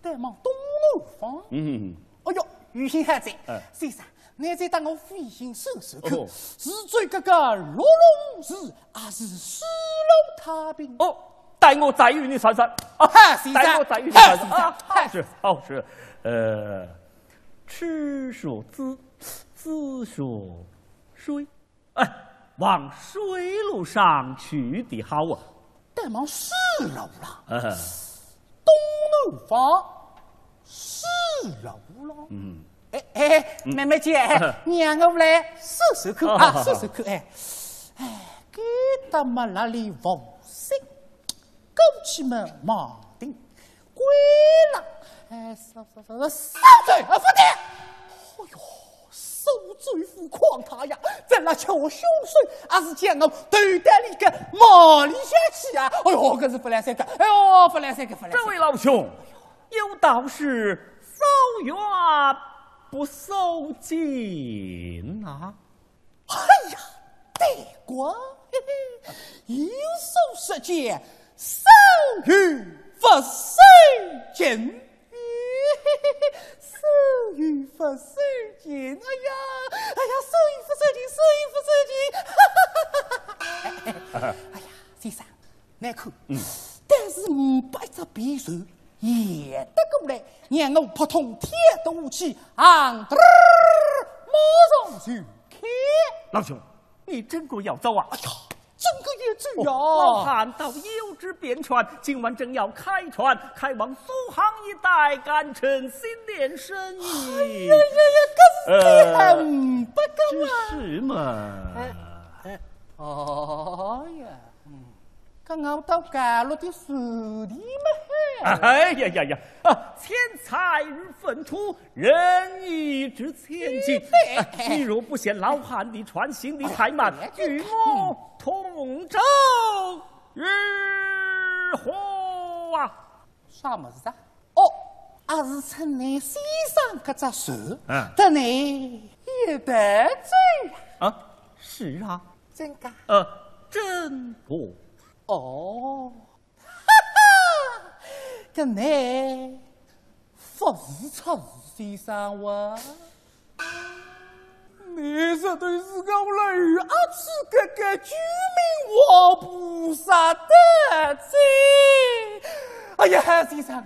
带往东南方。嗯。哎呦，雨欣还在。先生。你再当我飞行搜搜看，是追这个六龙寺，还是四楼太平？哦，带我再与你算算。啊，带我再与你算算。是，好是。呃，吃说子，子说水。哎，往水路上去的好啊。带往四楼了。东楼房，四楼了。嗯。哎哎，妹妹姐，让我来试试看啊，试试看哎。哎，给他们那里放心，狗气们忙定，归了。哎，少少少少少嘴啊，不得！哎呦，受罪负狂他呀，在那求凶水，还是将我头戴里个毛里下去啊！哎呦，可是不来三个，哎呦，不来三个，不来。这位老兄，有道是扫冤。不守禁呐！哎呀，对官，有所实践，守于不守禁，守于不守禁。哎呀，哎呀，守于不守禁，守于不守禁。哎呀，先生，难看。嗯，但是五百只匕首。也得过来，让我扑通天的武器，昂得马上就开。老兄，你真个要走啊？哎呀，真个月子呀！老汉到有之便传，今晚正要开船，开往苏杭一带，赶成新年生意。哎呀呀不够啊！是嘛？哎哎，哎呀，嗯，刚熬到甘露的水里嘛。哎呀呀呀！啊，钱财如粪土，人义值千金。你若不嫌老汉的船行的太慢，与我同舟日何啊？啥么子啊？哦，还是趁你先生这只手，得你也得罪啊？是啊，真的？呃，真不？哦。这乃不是出先生哇！你这对是个雷阿子哥哥救命王菩萨的罪！哎呀，先生，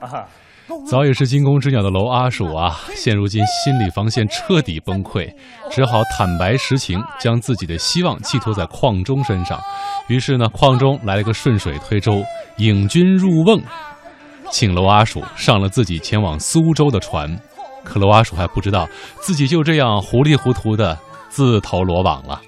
早已是惊弓之鸟的娄阿鼠啊，现如今心理防线彻底崩溃，只好坦白实情，将自己的希望寄托在矿中身上。于是呢，矿中来了个顺水推舟，引军入瓮。请娄阿鼠上了自己前往苏州的船，可娄阿鼠还不知道自己就这样糊里糊涂的自投罗网了。